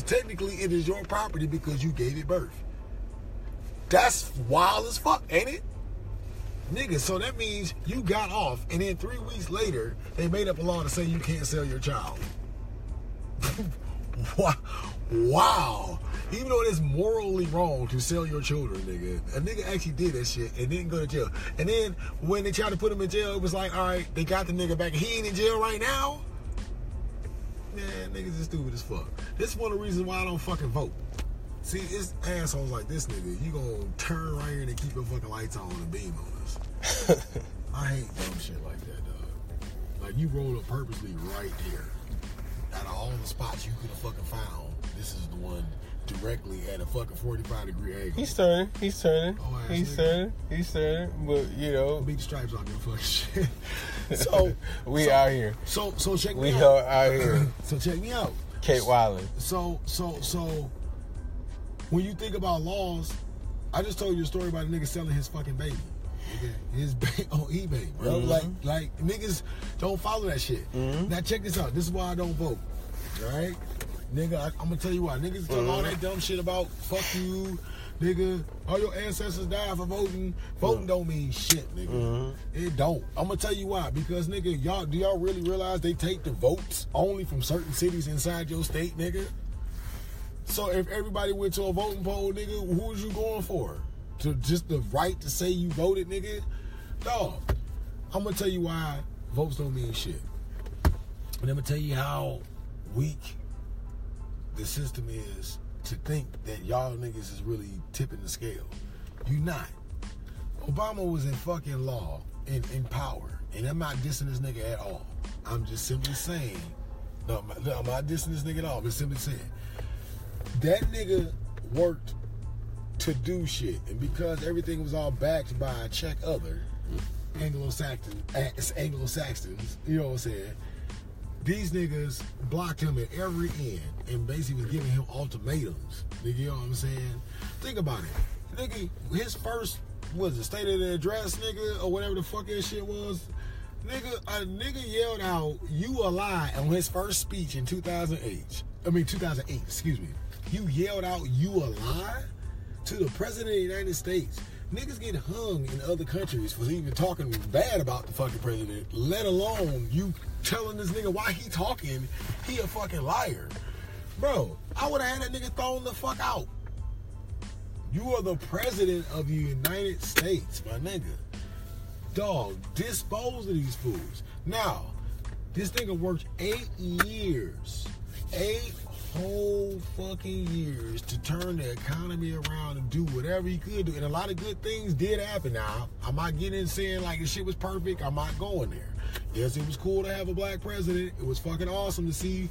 Technically it is your property because you gave it birth. That's wild as fuck, ain't it? Nigga, so that means you got off, and then three weeks later, they made up a law to say you can't sell your child. wow. Even though it's morally wrong to sell your children, nigga, a nigga actually did that shit and didn't go to jail. And then when they tried to put him in jail, it was like, all right, they got the nigga back. He ain't in jail right now. Man, niggas is stupid as fuck. This is one of the reasons why I don't fucking vote. See, it's assholes like this nigga. You gonna turn right here and keep your fucking lights on and beam on us. I hate dumb shit like that, dog. Like you rolled up purposely right there. Out the spots you could have fucking found, this is the one directly at a fucking 45 degree angle. He's turning. He's turning. Oh, he's nigga. turning. He's turning. But you know, Beat the stripes off your fucking shit. so we so, out here. So so check We me are out. out here. so check me out. Kate Wiley. So so so when you think about laws, I just told you a story about a nigga selling his fucking baby. Nigga, His baby on eBay, bro. Mhm. Like like niggas don't follow that shit. Mhm. Now check this out. This is why I don't vote. Alright? Nigga, I, I'm gonna tell you why. Niggas talk all Mhm. that dumb shit about fuck you, nigga. All your ancestors died for voting. Voting don't mean shit, nigga. Mhm. It don't. I'm gonna tell you why. Because nigga, y'all do y'all really realize they take the votes only from certain cities inside your state, nigga? So if everybody went to a voting poll, nigga, who was you going for? To just the right to say you voted, nigga? Dog. I'm gonna tell you why votes don't mean shit. And I'm gonna tell you how weak the system is to think that y'all niggas is really tipping the scale. You not. Obama was in fucking law, in, in power. And I'm not dissing this nigga at all. I'm just simply saying, no, I'm not- I'm not dissing this nigga at all. I'm just simply saying, that nigga worked to do shit. And because everything was all backed by a check other, mm. Anglo-Saxon, Anglo-Saxons, you know what I'm saying? These niggas blocked him at every end and basically was giving him ultimatums. Nigga, you know what I'm saying? Think about it. Nigga, his first, was it, state of the address, nigga, or whatever the fuck that shit was? Nigga, a nigga yelled out, you a lie on his first speech in 2008. I mean, 2008, excuse me. You yelled out, you a lie? To the president of the United States. Niggas get hung in other countries for even talking bad about the fucking president, let alone you telling this nigga why he talking, he a fucking liar. Bro, I would have had that nigga thrown the fuck out. You are the president of the United States, my nigga. Dog, dispose of these fools. Now, this nigga worked eight years, fucking years to turn the economy around and do whatever he could do. And a lot of good things did happen. Now, I'm not getting in saying like the shit was perfect. I'm not going there. Yes, it was cool to have a black president. It was fucking awesome to see